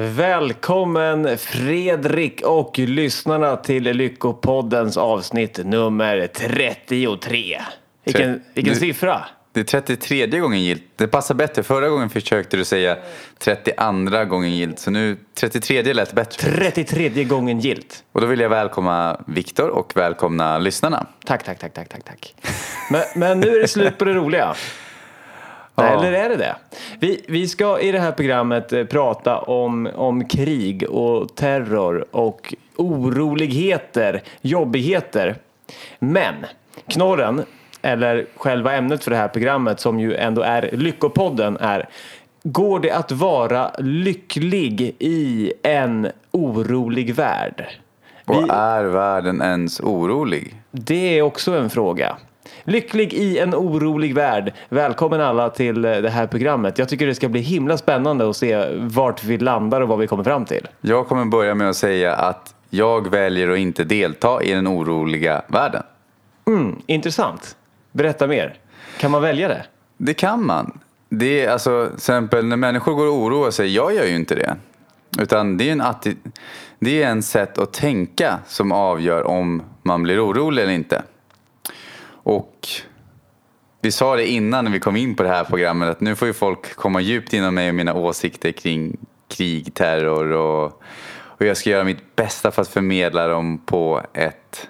Välkommen Fredrik och lyssnarna till Lyckopoddens avsnitt nummer 33. Vilken, vilken Nu- siffra! Det är 33 gången gilt. Det passar bättre. Förra gången försökte du säga 32 gången gilt. Så nu 33 lät bättre. 33 gången gilt. Och då vill jag välkomna Viktor och välkomna lyssnarna. Tack, tack, tack, tack, tack, tack. Men, men nu är det slut på det roliga. Ja. Eller är det det? Vi, vi ska i det här programmet eh, prata om, om krig och terror och oroligheter, jobbigheter. Men knorren, eller själva ämnet för det här programmet som ju ändå är Lyckopodden är Går det att vara lycklig i en orolig värld? Och Vi- är världen ens orolig? det är också en fråga. Lycklig i en orolig värld. Välkommen alla till eh, det här programmet. Jag tycker det ska bli himla spännande att se vart vi landar och vad vi kommer fram till. Jag kommer börja med att säga att jag väljer att inte delta i den oroliga världen. Mm, intressant. Berätta mer. Kan man välja det? Det kan man. Det är alltså, till exempel när människor går och oroar sig, jag gör ju inte det. Utan det är en, atti- det är en sätt att tänka som avgör om man blir orolig eller inte. Och vi sa det innan när vi kom in på det här programmet att nu får ju folk komma djupt inom mig och mina åsikter kring krig, terror och, och jag ska göra mitt bästa för att förmedla dem på ett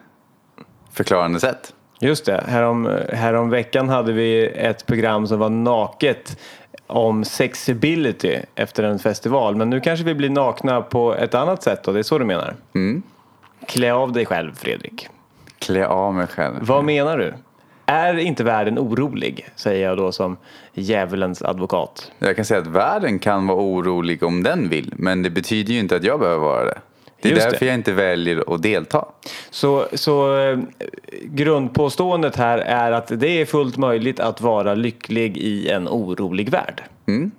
förklarande sätt. Just det. Härom, härom veckan hade vi ett program som var naket om sexability efter en festival. Men nu kanske vi blir nakna på ett annat sätt då. Det är så du menar? Mm. Klä av dig själv, Fredrik. Klä av mig själv. Vad menar du? Är inte världen orolig? Säger jag då som djävulens advokat. Jag kan säga att världen kan vara orolig om den vill, men det betyder ju inte att jag behöver vara det. Det är Just det. därför jag inte väljer att delta. Så, så eh, grundpåståendet här är att det är fullt möjligt att vara lycklig i en orolig värld. Mm.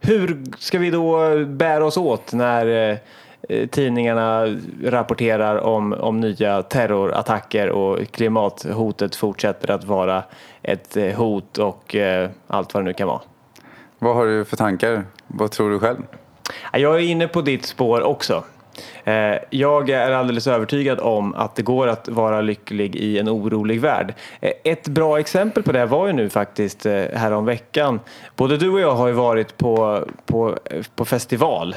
Hur ska vi då bära oss åt när eh, tidningarna rapporterar om, om nya terrorattacker och klimathotet fortsätter att vara ett eh, hot och eh, allt vad det nu kan vara? Vad har du för tankar? Vad tror du själv? Ja, Jag är inne på ditt spår också. Eh, Jag är alldeles övertygad om att det går att vara lycklig i en orolig värld. Eh, Ett bra exempel på det var ju nu faktiskt eh, härom veckan. Både du och jag har ju varit på, på, på festival.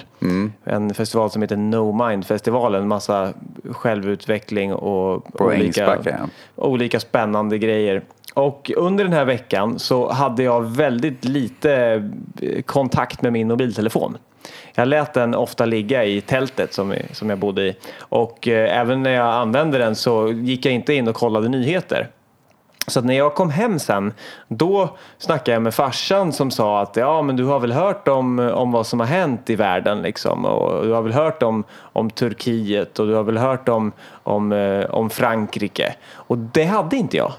En festival som heter No Mind-festivalen. Massa självutveckling och På ja. olika spännande grejer. Och under den här veckan så hade jag väldigt lite eh, kontakt med min mobiltelefon. Jag lät den ofta ligga i tältet som, som jag bodde i. Och eh, även när jag använde den så gick jag inte in och kollade nyheter. Så att när jag kom hem sen, då snackade jag med farsan som sa att ja men du har väl hört om, om vad som har hänt i världen liksom och du har väl hört om, om Turkiet och du har väl hört om, om, eh, om Frankrike. Och det hade inte jag.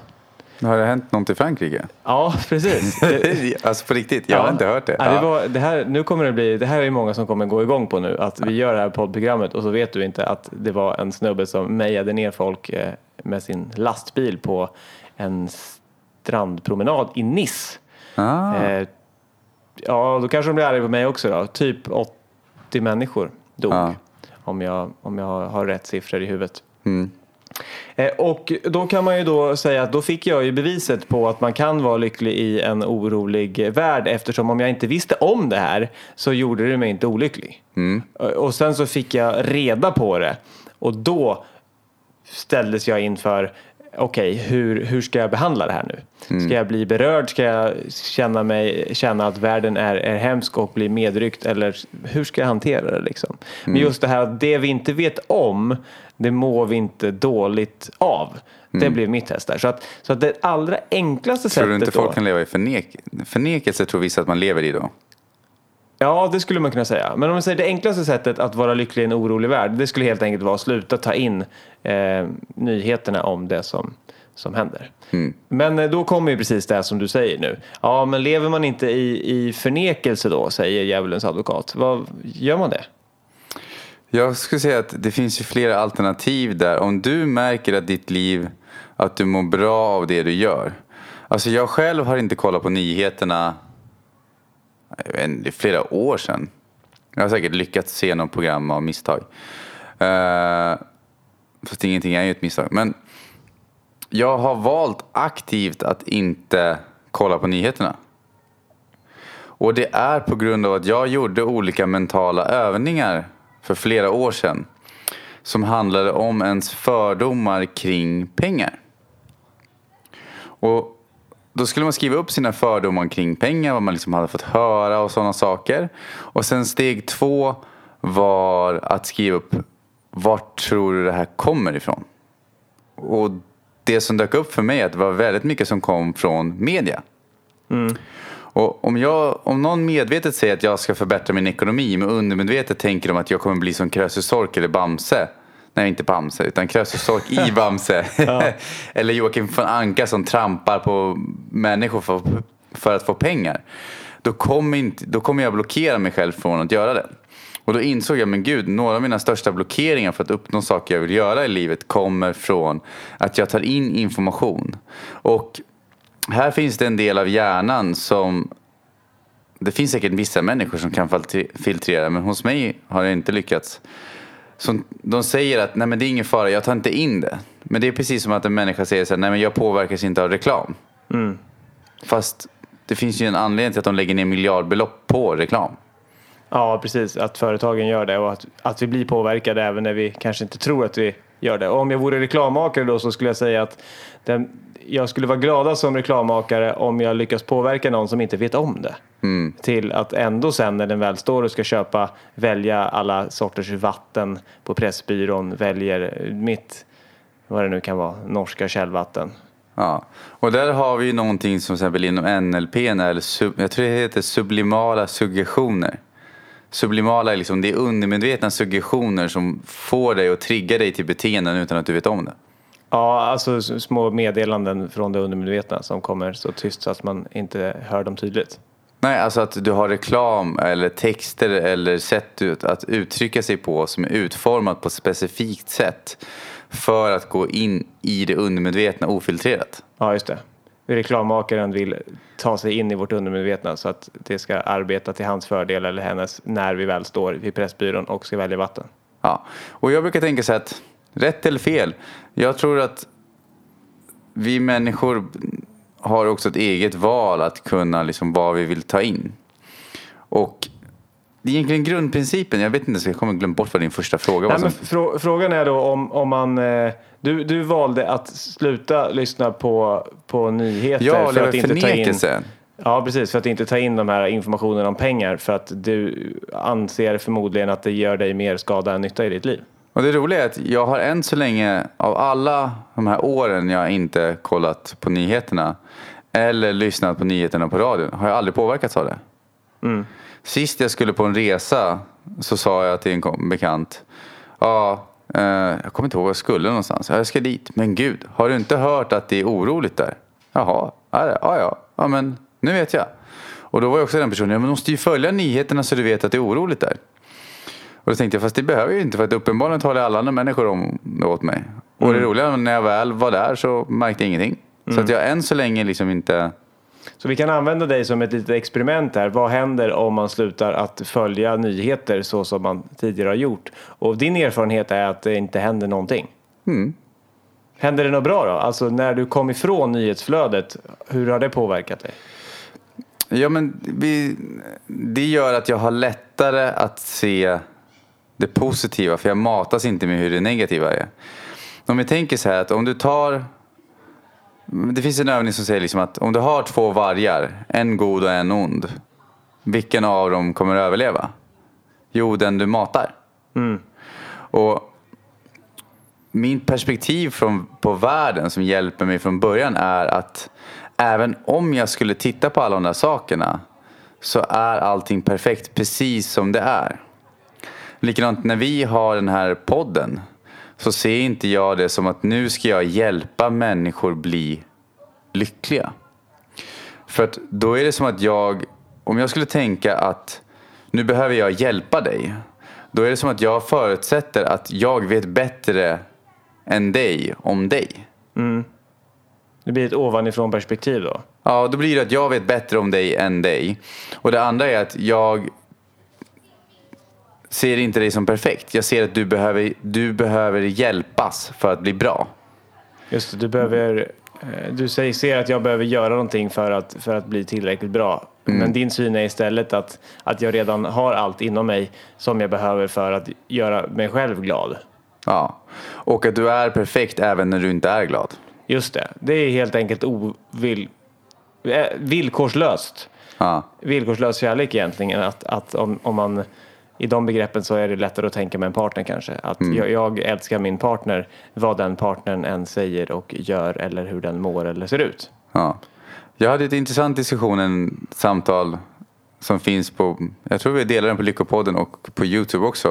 Har det hänt något i Frankrike? Ja, precis. alltså på riktigt, jag har inte hört det. Ja, det, Ja. var, det, här, nu kommer det, bli, det här är många som kommer gå igång på nu. Att vi gör det här poddprogrammet och så vet du inte att det var en snubbe som mejade ner folk eh, med sin lastbil på en strandpromenad i Nice. Ah, Eh, ja, då kanske de blir arga på mig också då. Typ 80 människor dog. Ja. Om, jag, om jag har rätt siffror i huvudet. mm. Eh, Och då kan man ju då säga att då fick jag ju beviset på att man kan vara lycklig i en orolig värld eftersom om jag inte visste om det här så gjorde det mig inte olycklig. Eh, Och sen så fick jag reda på det och då ställdes jag inför okej, hur, hur ska jag behandla det här nu? Ska jag bli berörd? Ska jag känna, mig, känna att världen är, är hemsk och bli medryckt? Eller hur ska jag hantera det liksom? Men just det här att det vi inte vet om, det mår vi inte dåligt av. Det blev mitt test där. Så att, så att det allra enklaste Tror du sättet inte folk då, kan leva i förnek förnekelse? tror vissa att man lever i då. Ja, det skulle man kunna säga. Men om man säger det enklaste sättet att vara lycklig i en orolig värld, det skulle helt enkelt vara att sluta ta in eh, nyheterna om det som, som händer. Men eh, då kommer ju precis det som du säger nu. Ja, men lever man inte i, i förnekelse då, säger djävulens advokat. Vad, gör man det? Jag skulle säga att det finns ju flera alternativ där. Om du märker att ditt liv, att du mår bra av det du gör. Alltså jag själv har inte kollat på nyheterna jag vet inte, det är flera år sedan. Jag har säkert lyckats se något program av misstag. Uh, fast ingenting är ju ett misstag. Men jag har valt aktivt att inte kolla på nyheterna. Och det är på grund av att jag gjorde olika mentala övningar för flera år sedan. Som handlade om ens fördomar kring pengar. Och då skulle man skriva upp sina fördomar kring pengar, vad man liksom hade fått höra och sådana saker. Och sen steg två var att skriva upp vart tror du det här kommer ifrån? Och det som dök upp för mig att det var väldigt mycket som kom från media. Mm. Och om, jag, om någon medvetet säger att jag ska förbättra min ekonomi men undermedvetet tänker de att jag kommer bli som Krösus Sork eller Bamse. Nej, inte Bamse, utan Krösus Sork i Bamse. eller Joakim von Anka som trampar på människor för, för att få pengar. Då kommer, inte, då kommer jag blockera mig själv från att göra det. Och då insåg jag, men gud, några av mina största blockeringar för att uppnå saker jag vill göra i livet kommer från att jag tar in information. Och här finns det en del av hjärnan som det finns säkert vissa människor som kan filtrera men hos mig har det inte lyckats. Som, de säger att nej men det är ingen fara, jag tar inte in det. Men det är precis som att en människa säger så här, nej men jag påverkas inte av reklam. Mm. Fast det finns ju en anledning till att de lägger ner miljardbelopp på reklam. Ja, precis. Att företagen gör det och att, att vi blir påverkade även när vi kanske inte tror att vi gör det. Och om jag vore reklammakare då så skulle jag säga att den, jag skulle vara glada som reklammakare om jag lyckas påverka någon som inte vet om det. Mm. Till att ändå sen när den väl står och ska köpa välja alla sorters vatten på Pressbyrån väljer mitt, vad det nu kan vara, norska källvatten. Ja, och där har vi någonting som till exempel inom NLP, eller sub, jag tror det heter sublimala suggestioner. Sublimala är liksom det är undermedvetna suggestioner som får dig att trigga dig till beteenden utan att du vet om det. Ja, alltså små meddelanden från det undermedvetna som kommer så tyst så att man inte hör dem tydligt. Nej, alltså att du har reklam eller texter eller sätt att uttrycka sig på som är utformat på ett specifikt sätt för att gå in i det undermedvetna ofiltrerat. Ja, just det. Reklammakaren vill ta sig in i vårt undermedvetna så att det ska arbeta till hans fördel eller hennes när vi väl står vid Pressbyrån och ska välja vatten. Ja, och jag brukar tänka så att rätt eller fel, jag tror att vi människor har också ett eget val att kunna liksom vad vi vill ta in. Och det är egentligen grundprincipen, jag vet inte, jag kommer glömma bort vad din första fråga var. Nej, frå frågan är då om, om man, eh, du, du valde att sluta lyssna på, på nyheter ja, för att inte ta in Ja, precis. För att inte ta in de här informationerna om pengar. För att du anser förmodligen att det gör dig mer skada än nytta i ditt liv. Och det roliga är att jag har än så länge, av alla de här åren jag inte kollat på nyheterna eller lyssnat på nyheterna på radion, har jag aldrig påverkats av det. Mm. Sist jag skulle på en resa så sa jag till en bekant, ja, eh, jag kommer inte ihåg var jag skulle någonstans. Jag ska dit. Men gud, har du inte hört att det är oroligt där? Jaha, är det? Ja, ja, ja, men nu vet jag. Och då var jag också den personen, ja, men du måste ju följa nyheterna så du vet att det är oroligt där. Och då tänkte jag, fast det behöver jag inte för att uppenbarligen talar alla andra människor om det åt mig. Och det mm. roliga när jag väl var där så märkte jag ingenting. Mm. Så att jag än så länge liksom inte... Så vi kan använda dig som ett litet experiment här. Vad händer om man slutar att följa nyheter så som man tidigare har gjort? Och din erfarenhet är att det inte händer någonting. Mm. Händer det något bra då? Alltså när du kom ifrån nyhetsflödet, hur har det påverkat dig? Ja men vi, det gör att jag har lättare att se det positiva för jag matas inte med hur det negativa är. Om vi tänker så här att om du tar det finns en övning som säger liksom att om du har två vargar, en god och en ond. Vilken av dem kommer att överleva? Jo, den du matar. Mm. Och min perspektiv från, på världen som hjälper mig från början är att även om jag skulle titta på alla de där sakerna så är allting perfekt precis som det är. Likadant när vi har den här podden så ser inte jag det som att nu ska jag hjälpa människor bli lyckliga. För att då är det som att jag, om jag skulle tänka att nu behöver jag hjälpa dig. Då är det som att jag förutsätter att jag vet bättre än dig om dig. Mm. Det blir ett ovanifrån perspektiv då? Ja, då blir det att jag vet bättre om dig än dig. Och det andra är att jag ser inte dig som perfekt. Jag ser att du behöver, du behöver hjälpas för att bli bra. Just det, du behöver... eh, Du säger, ser att jag behöver göra någonting för att, för att bli tillräckligt bra. Men din syn är istället att, att jag redan har allt inom mig som jag behöver för att göra mig själv glad. Ja. Och att du är perfekt även när du inte är glad. Just det, det är helt enkelt ovill, eh, villkorslöst. Ja. Villkorslös kärlek egentligen. Att, att om, om man, I de begreppen så är det lättare att tänka med en partner kanske. Att jag, jag älskar min partner vad den partnern än säger och gör eller hur den mår eller ser ut. Ja. Jag hade ett intressant diskussion, en samtal som finns på, jag tror vi delar den på Lyckopodden och på Youtube också.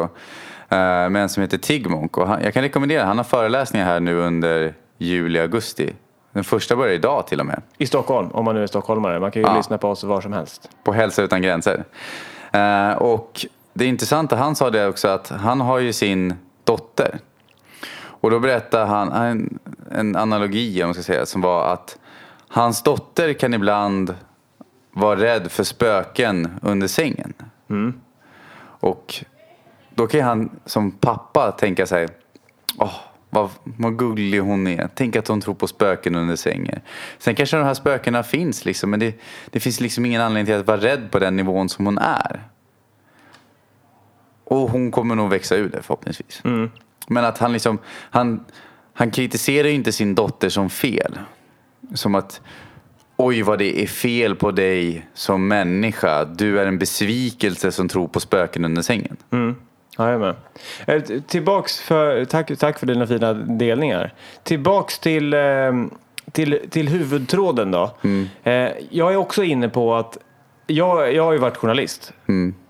eh, Med en som heter Tigmonk. Och han, jag kan rekommendera, han har föreläsningar här nu under juli, augusti. Den första börjar idag till och med. I Stockholm, om man nu är stockholmare. Man kan ju Ja. lyssna på oss var som helst. På Hälsa utan gränser. Eh, och det intressanta, han sa det också att han har ju sin dotter. Och då berättade han en, en analogi om man ska säga, som var att hans dotter kan ibland vara rädd för spöken under sängen. Och då kan han som pappa tänka sig, åh, vad, vad gullig hon är. Tänk att hon tror på spöken under sängen. Sen kanske de här spökena finns, liksom, men det, det finns liksom ingen anledning till att vara rädd på den nivån som hon är. Och hon kommer nog växa ur det förhoppningsvis. Men att han liksom, han, han kritiserar ju inte sin dotter som fel. Som att, oj vad det är fel på dig som människa. Du är en besvikelse som tror på spöken under sängen. Ja, jag är med. Eh, Tillbaks för, tack, tack för dina fina delningar. Tillbaks till, eh, till, till huvudtråden då. Eh, jag är också inne på att jag, jag har ju varit journalist.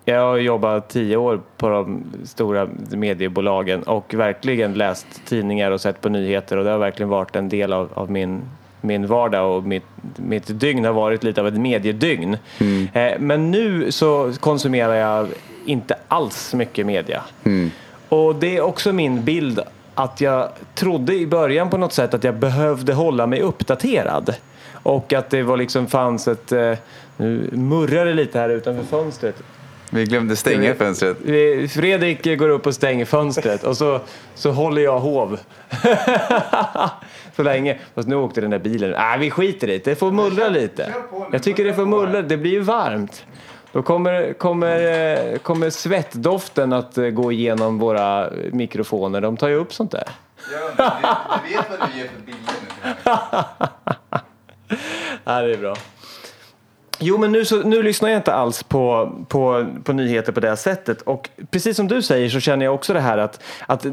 Jag har jobbat tio år på de stora mediebolagen och verkligen läst tidningar och sett på nyheter och det har verkligen varit en del av, av min, min vardag och mitt, mitt dygn har varit lite av ett mediedygn. Eh, men nu så konsumerar jag inte alls mycket media. Och det är också min bild att jag trodde i början på något sätt att jag behövde hålla mig uppdaterad. Och att det var liksom fanns ett, eh, nu murrar det lite här utanför fönstret. Vi glömde stänga fönstret. Vi- Fredrik går upp och stänger fönstret och så, så håller jag hov. så länge. Fast nu åkte den där bilen. Nej, vi skiter i det. Det får mullra lite. Jag tycker det får mullra. Det blir ju varmt. Då kommer, kommer, eh, kommer svettdoften att eh, gå igenom våra mikrofoner. De tar ju upp sånt där. Du vet vad du ger för bilder Ja, det är bra. Jo, men nu, så, nu lyssnar jag inte alls på, på, på nyheter på det här sättet. Och precis som du säger så känner jag också det här att, att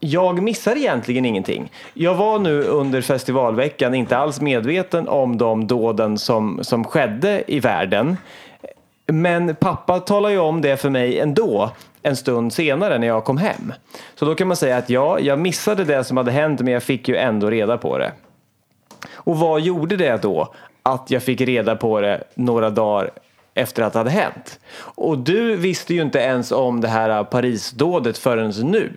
jag missar egentligen ingenting. Jag var nu under festivalveckan inte alls medveten om de dåden som, som skedde i världen. Men pappa talade ju om det för mig ändå en stund senare när jag kom hem. Så då kan man säga att ja, jag missade det som hade hänt men jag fick ju ändå reda på det. Och vad gjorde det då? Att jag fick reda på det några dagar efter att det hade hänt. Och du visste ju inte ens om det här Parisdådet förrän nu.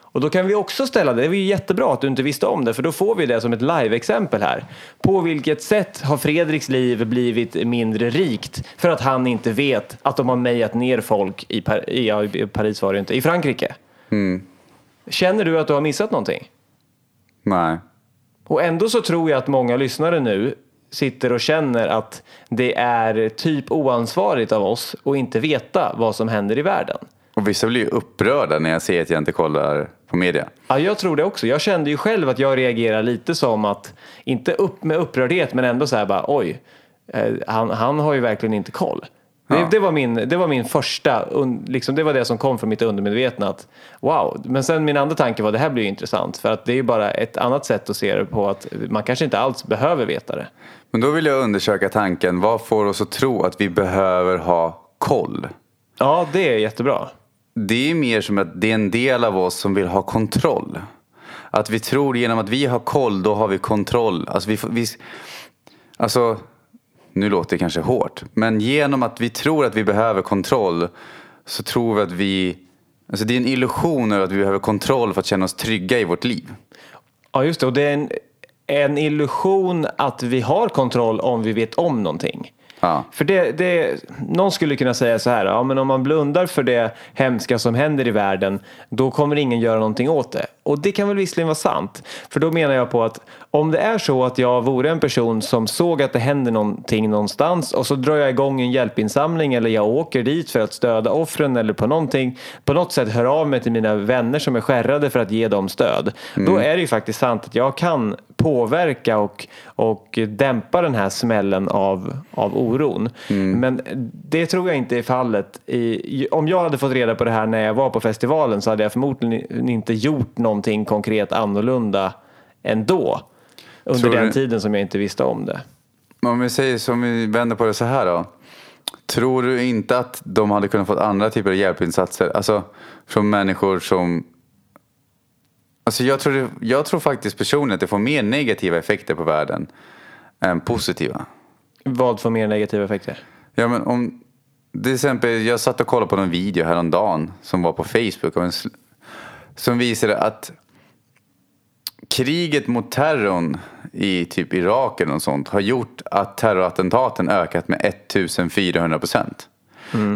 Och då kan vi också ställa det, det är ju jättebra att du inte visste om det för då får vi det som ett live-exempel här. På vilket sätt har Fredriks liv blivit mindre rikt för att han inte vet att de har mejat ner folk i, Par- ja, i Paris var det inte, i Frankrike? Känner du att du har missat någonting? Nej. Och ändå så tror jag att många lyssnare nu sitter och känner att det är typ oansvarigt av oss att inte veta vad som händer i världen. Och vissa blir ju upprörda när jag säger att jag inte kollar på media. Ja, jag tror det också. Jag kände ju själv att jag reagerar lite som att, inte upp med upprördhet, men ändå så här bara oj, eh, han, han har ju verkligen inte koll. Det, Ja. det, var min, det var min första, liksom, det var det som kom från mitt undermedvetna. Att, wow, men sen min andra tanke var det här blir ju intressant för att det är ju bara ett annat sätt att se det på att man kanske inte alls behöver veta det. Men då vill jag undersöka tanken, vad får oss att tro att vi behöver ha koll? Ja, det är jättebra. Det är mer som att det är en del av oss som vill ha kontroll. Att vi tror genom att vi har koll, då har vi kontroll. Alltså, vi, vi, alltså nu låter det kanske hårt, men genom att vi tror att vi behöver kontroll så tror vi att vi... Alltså det är en illusion över att vi behöver kontroll för att känna oss trygga i vårt liv. Ja, just det. Och det är en, en illusion att vi har kontroll om vi vet om någonting. Ja. För det, det, någon skulle kunna säga så här, ja, men om man blundar för det hemska som händer i världen, då kommer ingen göra någonting åt det. Och det kan väl visserligen vara sant. För då menar jag på att om det är så att jag vore en person som såg att det händer någonting någonstans och så drar jag igång en hjälpinsamling eller jag åker dit för att stödja offren eller på någonting, på något sätt hör av mig till mina vänner som är skärrade för att ge dem stöd. Då är det ju faktiskt sant att jag kan påverka och, och dämpa den här smällen av, av oron. Men det tror jag inte är fallet. I, om jag hade fått reda på det här när jag var på festivalen så hade jag förmodligen inte gjort någonting konkret annorlunda ändå. Under Tror den du- tiden som jag inte visste om det. Om vi säger som vi vänder på det så här då. Tror du inte att de hade kunnat få andra typer av hjälpinsatser? Alltså från människor som... Alltså jag tror, det- jag tror faktiskt personligen att det får mer negativa effekter på världen än positiva. Vad får mer negativa effekter? Ja men om... Till exempel, jag satt och kollade på någon video häromdagen som var på Facebook. En, som visade att kriget mot terrorn i typ Irak eller något sånt har gjort att terrorattentaten ökat med 1400 procent.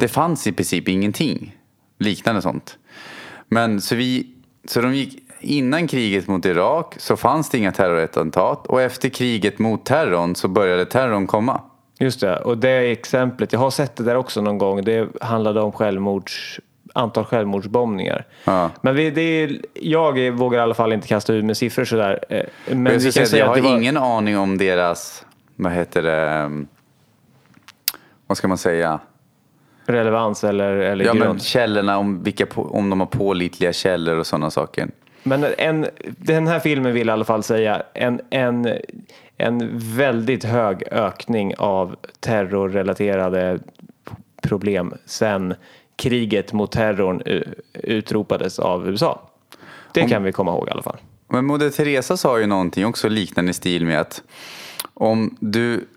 Det fanns i princip ingenting liknande sånt. Men så vi, så de gick, innan kriget mot Irak så fanns det inga terrorattentat och efter kriget mot terrorn så började terrorn komma. Just det, och det exemplet, jag har sett det där också någon gång. Det handlade om självmords, antal självmordsbombningar. Ja. Men vi, det är, jag vågar i alla fall inte kasta ut med siffror sådär. Eh, Men Men jag, vi kan säga jag har var, ingen aning om deras, vad heter det, vad ska man säga? relevans eller, eller Ja, men grund. källorna, om, vilka, om de har pålitliga källor och sådana saker. Men en, den här filmen vill i alla fall säga en, en, en väldigt hög ökning av terrorrelaterade problem sen kriget mot terrorn utropades av USA. Det kan vi komma ihåg i alla fall. Men Moder Teresa sa ju någonting också liknande i stil med att om du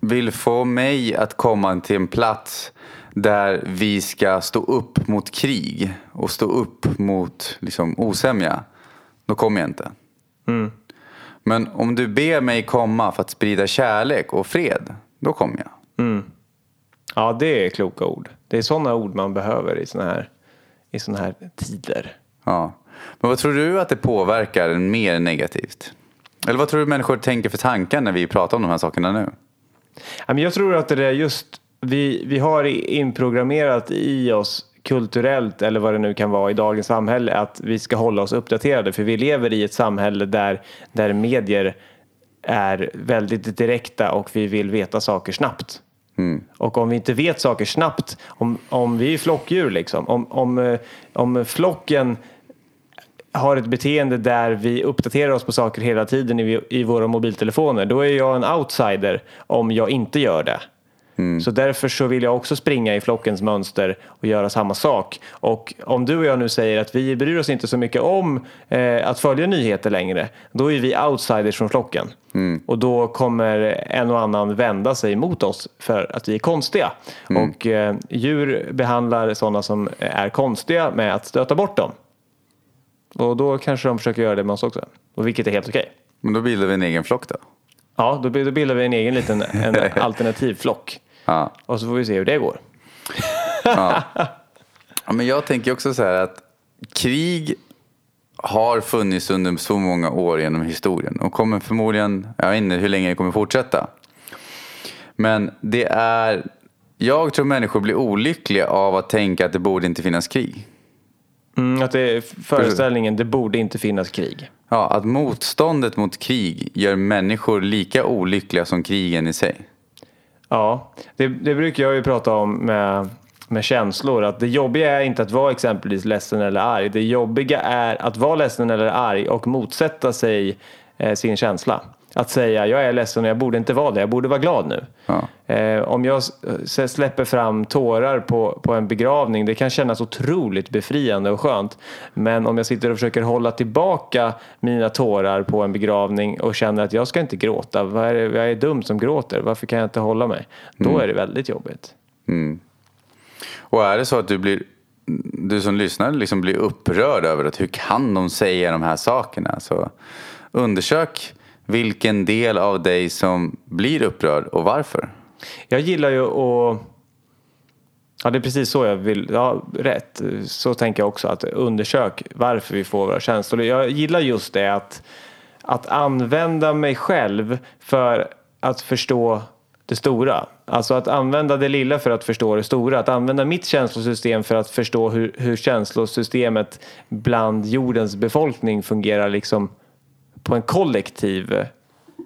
vill få mig att komma till en plats där vi ska stå upp mot krig och stå upp mot liksom, osämja, då kommer jag inte. Men om du ber mig komma för att sprida kärlek och fred, då kommer jag. Ja, det är kloka ord. Det är sådana ord man behöver i sådana här, i såna här tider. Ja. Men vad tror du att det påverkar mer negativt? Eller vad tror du människor tänker för tankar när vi pratar om de här sakerna nu? Jag tror att det är just, vi, vi har inprogrammerat i oss kulturellt eller vad det nu kan vara i dagens samhälle att vi ska hålla oss uppdaterade för vi lever i ett samhälle där, där medier är väldigt direkta och vi vill veta saker snabbt. Mm. Och om vi inte vet saker snabbt, om, om vi är flockdjur liksom, om, om, eh, om flocken har ett beteende där vi uppdaterar oss på saker hela tiden i, i våra mobiltelefoner, då är jag en outsider om jag inte gör det. Så därför så vill jag också springa i flockens mönster och göra samma sak. Och om du och jag nu säger att vi bryr oss inte så mycket om eh, att följa nyheter längre, då är vi outsiders från flocken. Och då kommer en och annan vända sig mot oss för att vi är konstiga. Och eh, djur behandlar sådana som är konstiga med att stöta bort dem. Och då kanske de försöker göra det med oss också. Och vilket är helt okej. Men då bildar vi en egen flock då? Ja, då bildar vi en egen liten en alternativ flock. Ja. Och så får vi se hur det går. Ja, men jag tänker också så här att krig har funnits under så många år genom historien och kommer förmodligen, jag vet inte hur länge det kommer fortsätta. Men det är, jag tror människor blir olyckliga av att tänka att det borde inte finnas krig. Mm, att det är föreställningen, det borde inte finnas krig. Ja, att motståndet mot krig gör människor lika olyckliga som krigen i sig. Ja, det, det brukar jag ju prata om med, med känslor. Att det jobbiga är inte att vara exempelvis ledsen eller arg. Det jobbiga är att vara ledsen eller arg och motsätta sig eh, sin känsla. Att säga jag är ledsen och jag borde inte vara det, jag borde vara glad nu. Ja. Eh, om jag s- släpper fram tårar på, på en begravning, det kan kännas otroligt befriande och skönt. Men om jag sitter och försöker hålla tillbaka mina tårar på en begravning och känner att jag ska inte gråta, vad är jag är dum som gråter, varför kan jag inte hålla mig? Då är det väldigt jobbigt. Och är det så att du blir du som lyssnar liksom blir upprörd över att hur kan de säga de här sakerna? Så undersök vilken del av dig som blir upprörd och varför. Jag gillar ju att Ja, det är precis så jag vill. Ja, rätt. Så tänker jag också. att Undersök varför vi får våra känslor. Jag gillar just det att, att använda mig själv för att förstå det stora. Alltså att använda det lilla för att förstå det stora. Att använda mitt känslosystem för att förstå hur, hur känslosystemet bland jordens befolkning fungerar liksom på en kollektiv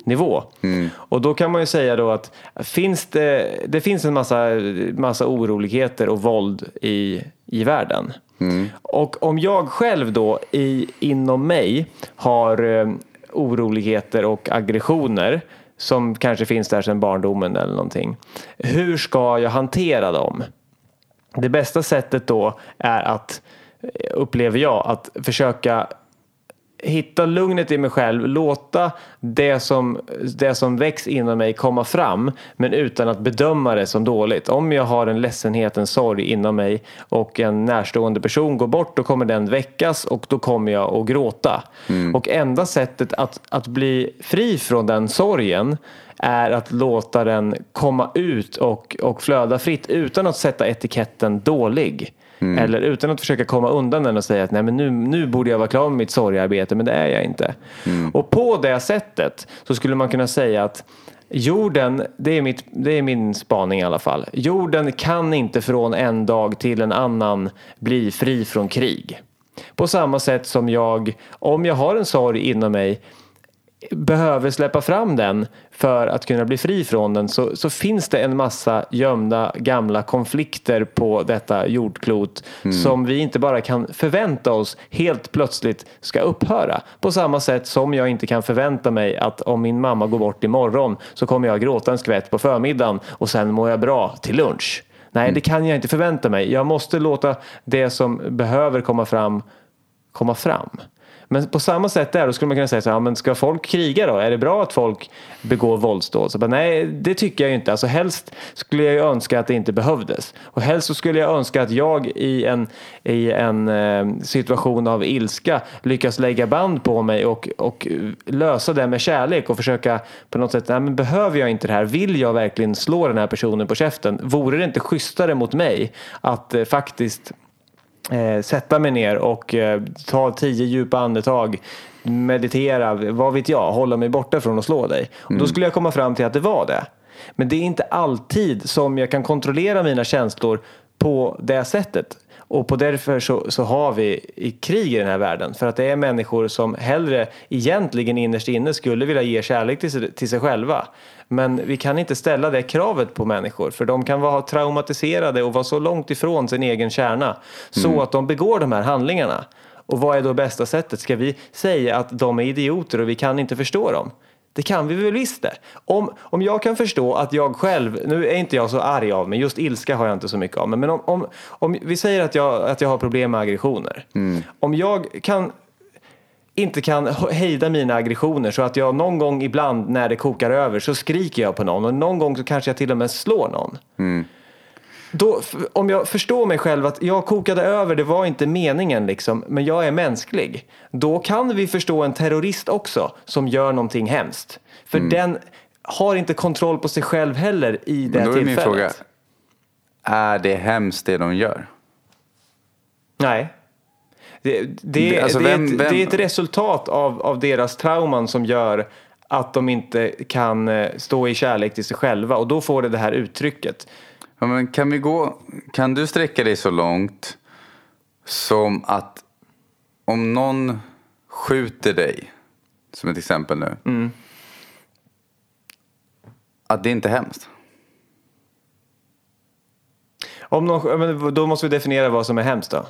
nivå. Mm. Och då kan man ju säga då att finns det, det finns en massa, massa oroligheter och våld i, i världen. Mm. Och om jag själv då i, inom mig har eh, oroligheter och aggressioner som kanske finns där sedan barndomen eller någonting. Hur ska jag hantera dem? Det bästa sättet då är att, upplever jag, att försöka hitta lugnet i mig själv, låta det som, det som väcks inom mig komma fram men utan att bedöma det som dåligt. Om jag har en ledsenhet, en sorg inom mig och en närstående person går bort då kommer den väckas och då kommer jag att gråta. Mm. Och enda sättet att, att bli fri från den sorgen är att låta den komma ut och, och flöda fritt utan att sätta etiketten dålig. Mm. Eller utan att försöka komma undan den och säga att Nej, men nu, nu borde jag vara klar med mitt sorgarbete men det är jag inte. Mm. Och på det sättet så skulle man kunna säga att Jorden, det är, mitt, det är min spaning i alla fall. Jorden kan inte från en dag till en annan bli fri från krig. På samma sätt som jag, om jag har en sorg inom mig, behöver släppa fram den för att kunna bli fri från den så, så finns det en massa gömda gamla konflikter på detta jordklot mm. som vi inte bara kan förvänta oss helt plötsligt ska upphöra. På samma sätt som jag inte kan förvänta mig att om min mamma går bort imorgon så kommer jag gråta en skvätt på förmiddagen och sen mår jag bra till lunch. Nej, mm. det kan jag inte förvänta mig. Jag måste låta det som behöver komma fram komma fram. Men på samma sätt där, då skulle man kunna säga så här, ja, men ska folk kriga då? Är det bra att folk begår våldsdåd? Så nej, det tycker jag inte. Alltså helst skulle jag ju önska att det inte behövdes. Och helst så skulle jag önska att jag i en, i en eh, situation av ilska lyckas lägga band på mig och, och lösa det med kärlek och försöka på något sätt, nej men behöver jag inte det här? Vill jag verkligen slå den här personen på käften? Vore det inte schysstare mot mig att eh, faktiskt eh, sätta mig ner och eh, ta tio djupa andetag, meditera, vad vet jag, hålla mig borta från att slå dig. Och då mm. skulle jag komma fram till att det var det. Men det är inte alltid som jag kan kontrollera mina känslor på det sättet. Och på därför så, så har vi i krig i den här världen. För att det är människor som hellre egentligen innerst inne skulle vilja ge kärlek till, till sig själva. Men vi kan inte ställa det kravet på människor för de kan vara traumatiserade och vara så långt ifrån sin egen kärna så mm. att de begår de här handlingarna. Och vad är då bästa sättet? Ska vi säga att de är idioter och vi kan inte förstå dem? Det kan vi väl visst det. Om, om jag kan förstå att jag själv, nu är inte jag så arg av mig, just ilska har jag inte så mycket av men om, om, om vi säger att jag, att jag har problem med aggressioner. Mm. Om jag kan inte kan hejda mina aggressioner så att jag någon gång ibland när det kokar över så skriker jag på någon och någon gång så kanske jag till och med slår någon. Mm. Då, om jag förstår mig själv att jag kokade över, det var inte meningen liksom, men jag är mänsklig. Då kan vi förstå en terrorist också som gör någonting hemskt. För mm. den har inte kontroll på sig själv heller i det tillfället. Då är min fråga, är det hemskt det de gör? Nej. Det, det, alltså, det, vem, är, ett, vem? det är ett resultat av, av deras trauman som gör att de inte kan eh, stå i kärlek till sig själva och då får det det här uttrycket. Ja, men kan, vi gå, kan du sträcka dig så långt som att om någon skjuter dig, som ett exempel nu, mm. att det inte är hemskt? Om någon, då måste vi definiera vad som är hemskt då.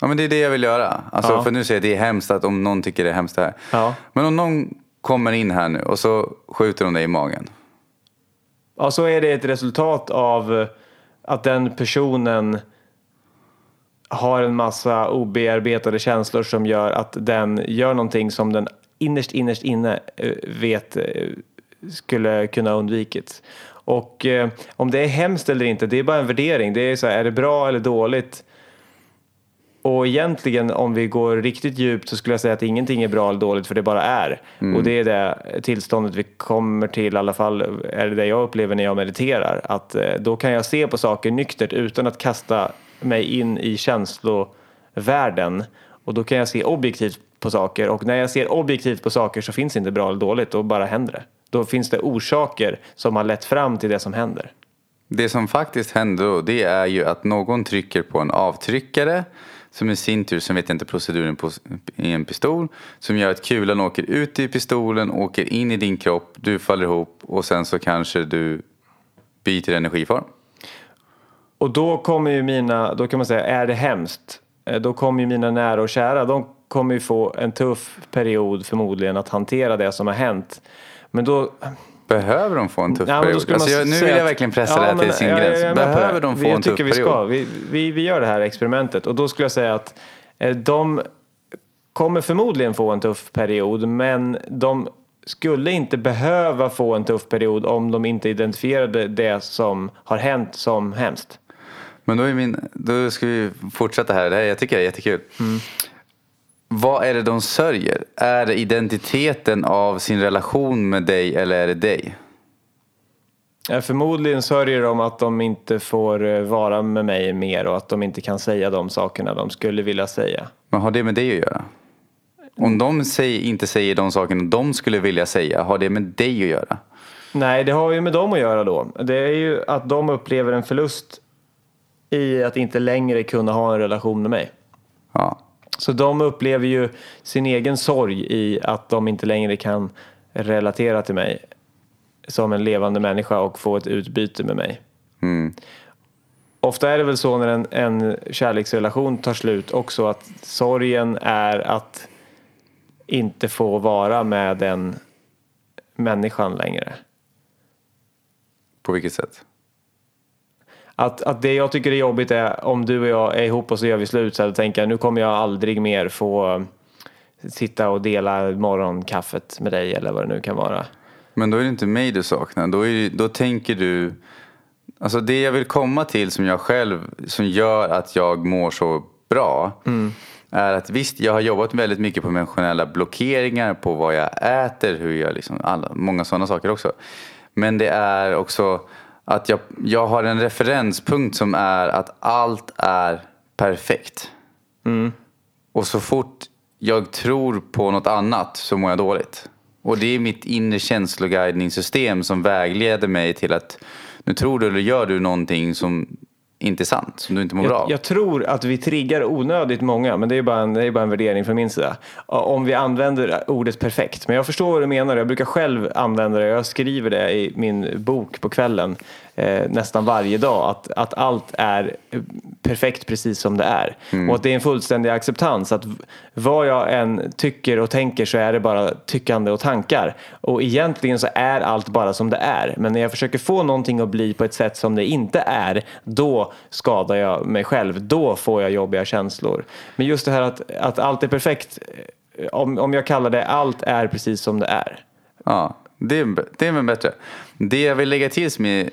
Ja men det är det jag vill göra. Alltså, ja. För nu säger jag att det är hemskt att om någon tycker det är hemskt det här. Ja. Men om någon kommer in här nu och så skjuter de dig i magen. Ja så är det ett resultat av eh, att den personen har en massa obearbetade känslor som gör att den gör någonting som den innerst innerst inne eh, vet eh, skulle kunna undvikits. Och eh, om det är hemskt eller inte, det är bara en värdering. Det är så här, är det bra eller dåligt? Och egentligen om vi går riktigt djupt så skulle jag säga att ingenting är bra eller dåligt för det bara är. Mm. Och det är det tillståndet vi kommer till, i alla fall är det det jag upplever när jag mediterar. Att eh, då kan jag se på saker nyktert utan att kasta mig in i känslovärlden. Och då kan jag se objektivt på saker och när jag ser objektivt på saker så finns inte bra eller dåligt, då bara händer det. Då finns det orsaker som har lett fram till det som händer. Det som faktiskt händer då, det är ju att någon trycker på en avtryckare som i sin tur, sen vet jag inte proceduren på, i en pistol, som gör att kulan åker ut i pistolen, åker in i din kropp, du faller ihop och sen så kanske du byter energiform. Och då kommer ju mina, då kan man säga, är det hemskt? Eh, då kommer ju mina nära och kära, de kommer ju få en tuff period förmodligen att hantera det som har hänt. Men då, Behöver de få en tuff Ja, men period? Alltså jag, nu vill jag verkligen pressa Ja, det här men till sin jag- jag gräns. Behöver de få Vi- en jag tuff tycker vi period? ska. Vi, vi, vi gör det här experimentet och då skulle jag säga att eh, de kommer förmodligen få en tuff period men de skulle inte behöva få en tuff period om de inte identifierade det som har hänt som hemskt. Men då, är min, då ska vi fortsätta här. Det här jag tycker det är jättekul. Mm. Vad är det de sörjer? Är det identiteten av sin relation med dig eller är det dig? Förmodligen sörjer de att de inte får eh, vara med mig mer och att de inte kan säga de sakerna de skulle vilja säga. Men har det med dig att göra? Om de säger, inte säger de sakerna de skulle vilja säga, har det med dig att göra? Nej, det har ju med dem att göra då. Det är ju att de upplever en förlust i att inte längre kunna ha en relation med mig. Ja. Så de upplever ju sin egen sorg i att de inte längre kan relatera till mig som en levande människa och få ett utbyte med mig. Mm. Ofta är det väl så när en, en kärleksrelation tar slut också att sorgen är att inte få vara med den människan längre. På vilket sätt? Att, att det jag tycker är jobbigt är om du och jag är ihop och så gör vi slut så här, tänker jag nu kommer jag aldrig mer få sitta och dela morgonkaffet med dig eller vad det nu kan vara. Men då är det inte mig du saknar. Då, är, då tänker du... Alltså det jag vill komma till som jag själv, som gör att jag mår så bra. Är att visst, jag har jobbat väldigt mycket på emotionella blockeringar, på vad jag äter, hur jag liksom, alla, många sådana saker också. Men det är också att jag, jag har en referenspunkt som är att allt är perfekt. Och så fort jag tror på något annat så mår jag dåligt. Och det är mitt inre känsloguidningssystem som vägleder mig till att nu tror du eller gör du någonting som inte sant, som du inte mår bra Jag, av. jag tror att vi triggar onödigt många, men det är bara en, det är bara en värdering från min sida. Om vi använder ordet perfekt. Men jag förstår vad du menar. Jag brukar själv använda det. Jag skriver det i min bok på kvällen eh, nästan varje dag. Att, att allt är perfekt precis som det är. Och att det är en fullständig acceptans. Att vad jag än tycker och tänker så är det bara tyckande och tankar. Och egentligen så är allt bara som det är. Men när jag försöker få någonting att bli på ett sätt som det inte är, då skadar jag mig själv. Då får jag jobbiga känslor. Men just det här att, att allt är perfekt, eh, om, om jag kallar det allt är precis som det är. Ja, det är, det är väl bättre. Det jag vill lägga till som är,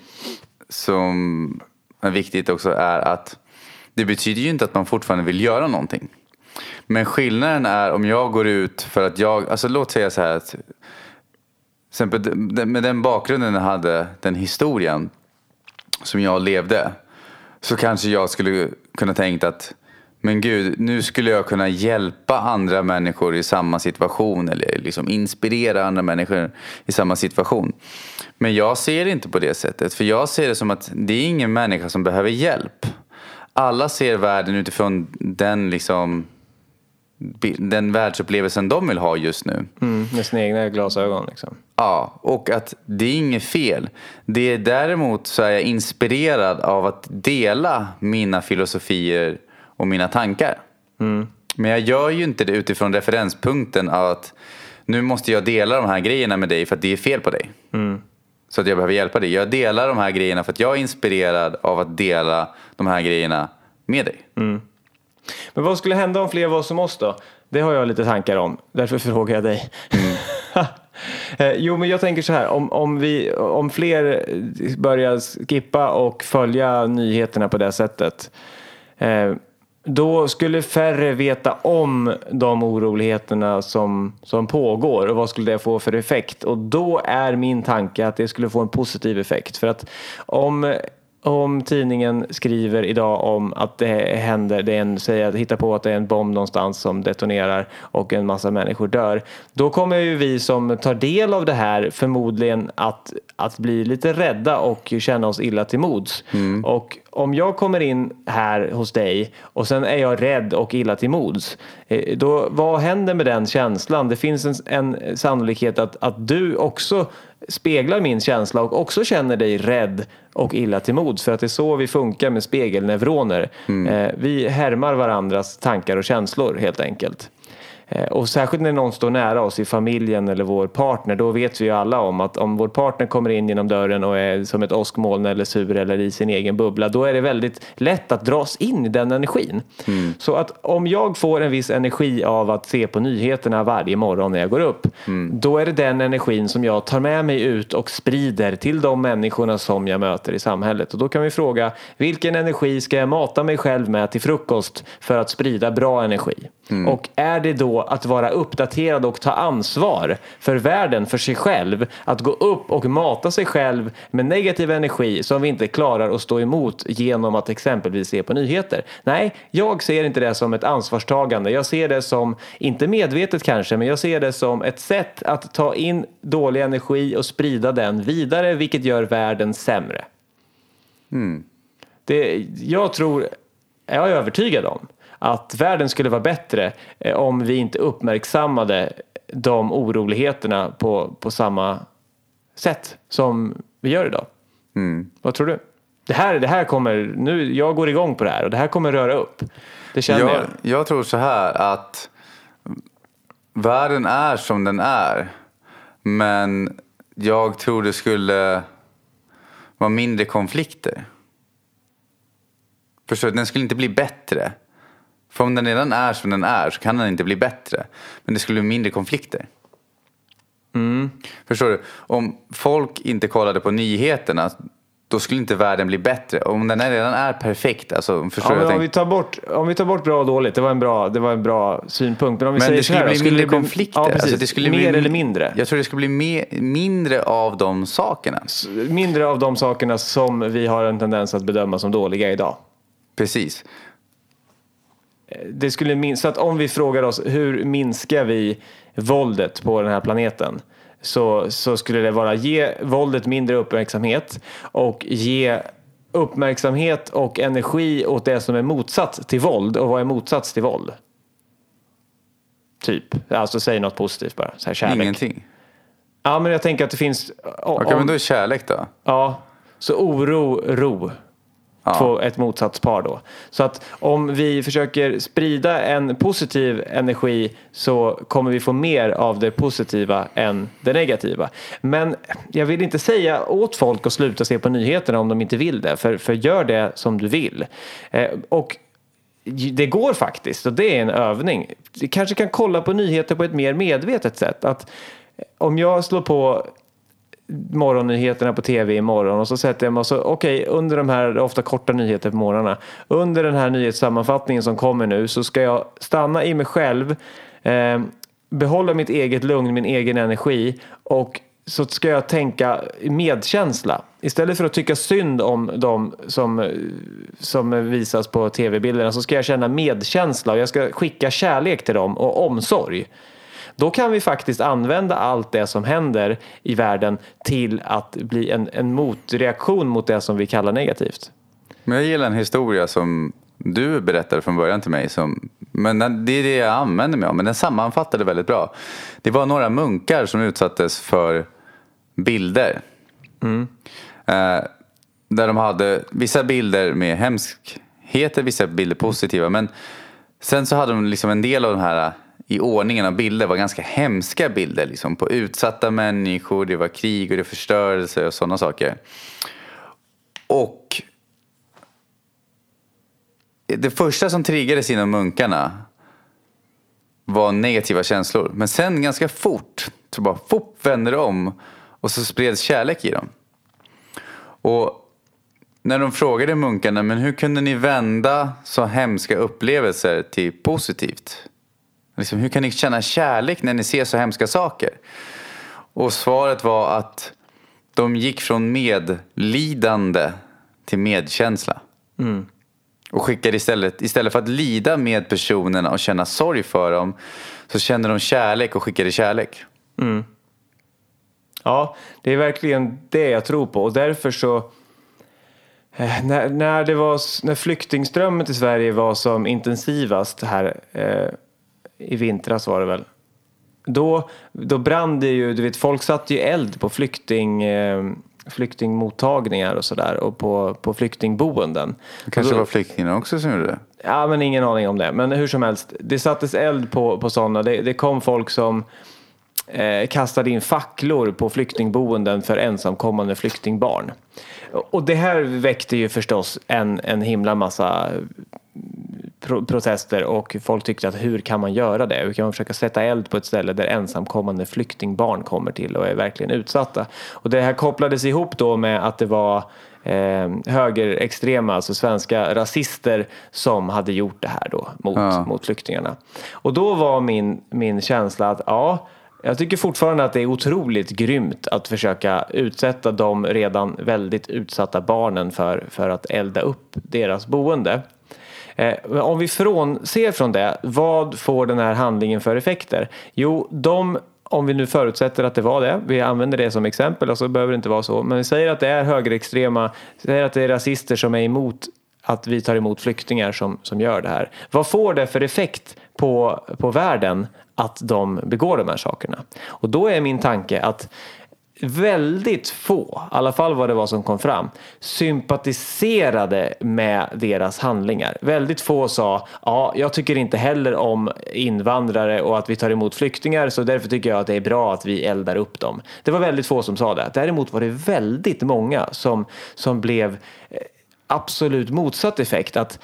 som är viktigt också är att det betyder ju inte att man fortfarande vill göra någonting. Men skillnaden är om jag går ut för att jag, alltså låt säga så här att exempel med den bakgrunden jag hade, den historien som jag levde så kanske jag skulle kunna tänkt att men gud, nu skulle jag kunna hjälpa andra människor i samma situation eller liksom inspirera andra människor i samma situation. Men jag ser det inte på det sättet, för jag ser det som att det är ingen människa som behöver hjälp. Alla ser världen utifrån den liksom den världsupplevelsen de vill ha just nu. Mm, med sina egna glasögon liksom. Ja, och att det är inget fel. Det är däremot så är jag inspirerad av att dela mina filosofier och mina tankar. Men jag gör ju inte det utifrån referenspunkten att nu måste jag dela de här grejerna med dig för att det är fel på dig. Så att jag behöver hjälpa dig. Jag delar de här grejerna för att jag är inspirerad av att dela de här grejerna med dig. Men vad skulle hända om fler var som oss då? Det har jag lite tankar om. Därför frågar jag dig. Eh, jo, men jag tänker så här. Om, om, vi, om fler börjar skippa och följa nyheterna på det sättet. Eh, då skulle färre veta om de oroligheterna som, som pågår och vad skulle det få för effekt? Och då är min tanke att det skulle få en positiv effekt. För att om om tidningen skriver idag om att det händer, det är en, säger, hittar på att det är en bomb någonstans som detonerar och en massa människor dör. Då kommer ju vi som tar del av det här förmodligen att, att bli lite rädda och känna oss illa till mods. Mm. Och om jag kommer in här hos dig och sen är jag rädd och illa till mods. Eh, då, vad händer med den känslan? Det finns en, en sannolikhet att, att du också speglar min känsla och också känner dig rädd och illa till mods. För att det är så vi funkar med spegelneuroner. Mm. Eh, vi härmar varandras tankar och känslor helt enkelt. Eh, och särskilt när någon står nära oss i familjen eller vår partner, då vet vi ju alla om att om vår partner kommer in genom dörren och är som ett åskmoln eller sur eller i sin egen bubbla, då är det väldigt lätt att dras in i den energin. Mm. Så att om jag får en viss energi av att se på nyheterna varje morgon när jag går upp, mm. då är det den energin som jag tar med mig ut och sprider till de människorna som jag möter i samhället. Och då kan vi fråga, vilken energi ska jag mata mig själv med till frukost för att sprida bra energi? Mm. Och är det då att vara uppdaterad och ta ansvar för världen, för sig själv, att gå upp och mata sig själv med negativ energi som vi inte klarar att stå emot genom att exempelvis se på nyheter. Nej, jag ser inte det som ett ansvarstagande. Jag ser det som, inte medvetet kanske, men jag ser det som ett sätt att ta in dålig energi och sprida den vidare, vilket gör världen sämre. Mm. Det, jag tror, jag är övertygad om, att världen skulle vara bättre eh, om vi inte uppmärksammade de oroligheterna på, på samma sätt som vi gör idag. Mm. Vad tror du? Det här, det här kommer, nu, jag går igång på det här och det här kommer röra upp. Det känner jag. Jag, jag tror så här att världen är som den är. Men jag tror det skulle vara mindre konflikter. Förstår du? Den skulle inte bli bättre. För om den redan är som den är så kan den inte bli bättre. Men det skulle bli mindre konflikter. Mm. Förstår du? Om folk inte kollade på nyheterna då skulle inte världen bli bättre. Om den redan är perfekt. Alltså, förstår ja, om, vi tar bort, om vi tar bort bra och dåligt, det var en bra, det var en bra synpunkt. Men om vi men säger det skulle här, bli skulle mindre konflikter. Ja, alltså, det skulle mer bli, eller mindre? Jag tror det skulle bli mer, mindre av de sakerna. Mindre av de sakerna som vi har en tendens att bedöma som dåliga idag. Precis det skulle min så att om vi frågar oss hur minskar vi våldet på den här planeten? Så, så skulle det vara ge våldet mindre uppmärksamhet och ge uppmärksamhet och energi åt det som är motsats till våld. Och vad är motsats till våld? Typ, alltså säg något positivt bara. Så här, kärlek. Ingenting. Ja, men jag tänker att det finns... Okej, okay, men då är kärlek då? Ja, så oro, ro. Ja. Två, ett motsatspar då. Så att om vi försöker sprida en positiv energi så kommer vi få mer av det positiva än det negativa. Men jag vill inte säga åt folk att sluta se på nyheterna om de inte vill det. För, för gör det som du vill. Eh, och det går faktiskt och det är en övning. Du kanske kan kolla på nyheter på ett mer medvetet sätt. Att om jag slår på morgonnyheterna på tv imorgon och så sätter jag mig och så okej okay, under de här ofta korta nyheter på morgnarna under den här nyhetssammanfattningen som kommer nu så ska jag stanna i mig själv eh, behålla mitt eget lugn, min egen energi och så ska jag tänka medkänsla. Istället för att tycka synd om de som, som visas på tv-bilderna så ska jag känna medkänsla och jag ska skicka kärlek till dem och omsorg. Då kan vi faktiskt använda allt det som händer i världen till att bli en, en motreaktion mot det som vi kallar negativt. Men jag gillar en historia som du berättade från början till mig. Som, men det är det jag använder mig av. Men den sammanfattade väldigt bra. Det var några munkar som utsattes för bilder. Mm. Eh, där de hade vissa bilder med hemskheter, vissa bilder positiva. Men sen så hade de liksom en del av de här i ordningen av bilder var ganska hemska bilder. Liksom, på utsatta människor, det var krig och det förstörelse och sådana saker. Och det första som triggades inom munkarna var negativa känslor. Men sen ganska fort så bara fort vände det om och så spreds kärlek i dem. Och när de frågade munkarna, men hur kunde ni vända så hemska upplevelser till positivt? Liksom, hur kan ni känna kärlek när ni ser så hemska saker? Och svaret var att de gick från medlidande till medkänsla. Mm. Och skickade istället, istället för att lida med personerna och känna sorg för dem så kände de kärlek och skickade kärlek. Ja, det är verkligen det jag tror på och därför så eh, när, när, det var, när flyktingströmmen till Sverige var som intensivast här eh, i vintras var det väl. Då, då brann det ju, du vet folk satte ju eld på flykting, eh, flyktingmottagningar och sådär och på, på flyktingboenden. Det kanske då- var flyktingarna också som gjorde det. Ja, men ingen aning om det. Men hur som helst, det sattes eld på, på sådana. Det, det kom folk som eh, kastade in facklor på flyktingboenden för ensamkommande flyktingbarn. Och det här väckte ju förstås en, en himla massa protester och folk tyckte att hur kan man göra det? Hur kan man försöka sätta eld på ett ställe där ensamkommande flyktingbarn kommer till och är verkligen utsatta? Och det här kopplades ihop då med att det var eh, högerextrema, alltså svenska rasister som hade gjort det här då mot, Ja. mot flyktingarna. Och då var min, min känsla att ja, jag tycker fortfarande att det är otroligt grymt att försöka utsätta de redan väldigt utsatta barnen för, för att elda upp deras boende. Men om vi frånser från det, vad får den här handlingen för effekter? Jo, de, om vi nu förutsätter att det var det, vi använder det som exempel och så behöver det inte vara så, men vi säger att det är högerextrema, säger att det är rasister som är emot att vi tar emot flyktingar som, som gör det här. Vad får det för effekt på, på världen att de begår de här sakerna? Och då är min tanke att väldigt få, i alla fall vad det var som kom fram, sympatiserade med deras handlingar. Väldigt få sa, ja, jag tycker inte heller om invandrare och att vi tar emot flyktingar så därför tycker jag att det är bra att vi eldar upp dem. Det var väldigt få som sa det. Däremot var det väldigt många som, som blev eh, absolut motsatt effekt. Att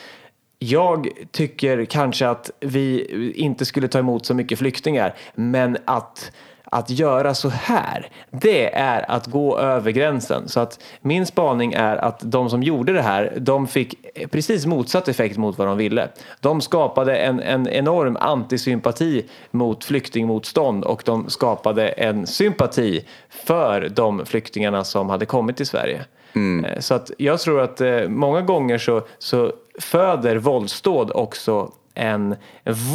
jag tycker kanske att vi inte skulle ta emot så mycket flyktingar, men att att göra så här, det är att gå över gränsen. Så att min spaning är att de som gjorde det här, de fick precis motsatt effekt mot vad de ville. De skapade en, en enorm antisympati mot flyktingmotstånd och de skapade en sympati för de flyktingarna som hade kommit till Sverige. Eh, Så att jag tror att eh, många gånger så, så föder våldsdåd också en